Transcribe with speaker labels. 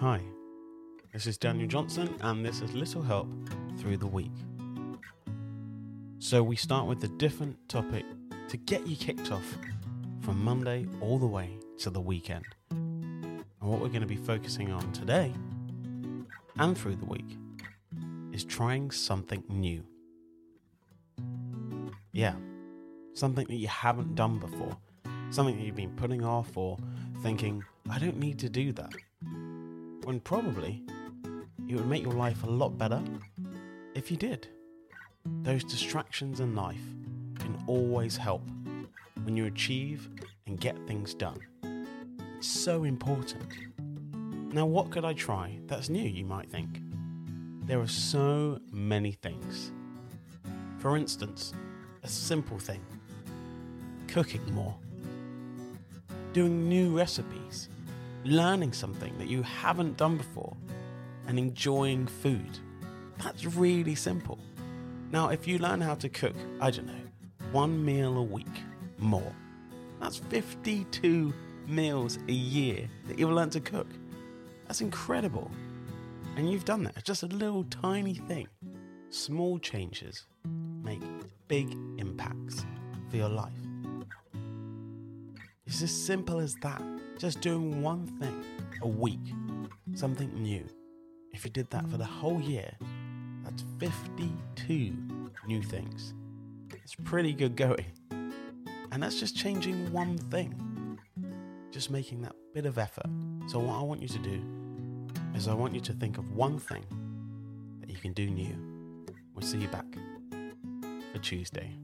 Speaker 1: Hi, this is Daniel Johnson, and this is Little Help Through the Week. So, we start with a different topic to get you kicked off from Monday all the way to the weekend. And what we're going to be focusing on today and through the week is trying something new. Yeah, something that you haven't done before, something that you've been putting off or thinking, I don't need to do that. When probably it would make your life a lot better if you did. Those distractions in life can always help when you achieve and get things done. It's so important. Now, what could I try that's new, you might think? There are so many things. For instance, a simple thing cooking more, doing new recipes, learning something that you haven't done before, and enjoying food. That's really simple. Now, if you learn how to cook, I don't know, one meal a week more, that's 52 meals a year that you've learned to cook. That's incredible. And you've done that. It's just a little tiny thing. Small changes make big impacts for your life. It's as simple as that. Just doing one thing a week, something new. If you did that for the whole year, that's 52 new things. It's pretty good going. And that's just changing one thing, just making that bit of effort. So, what I want you to do is I want you to think of one thing that you can do new. We'll see you back for Tuesday.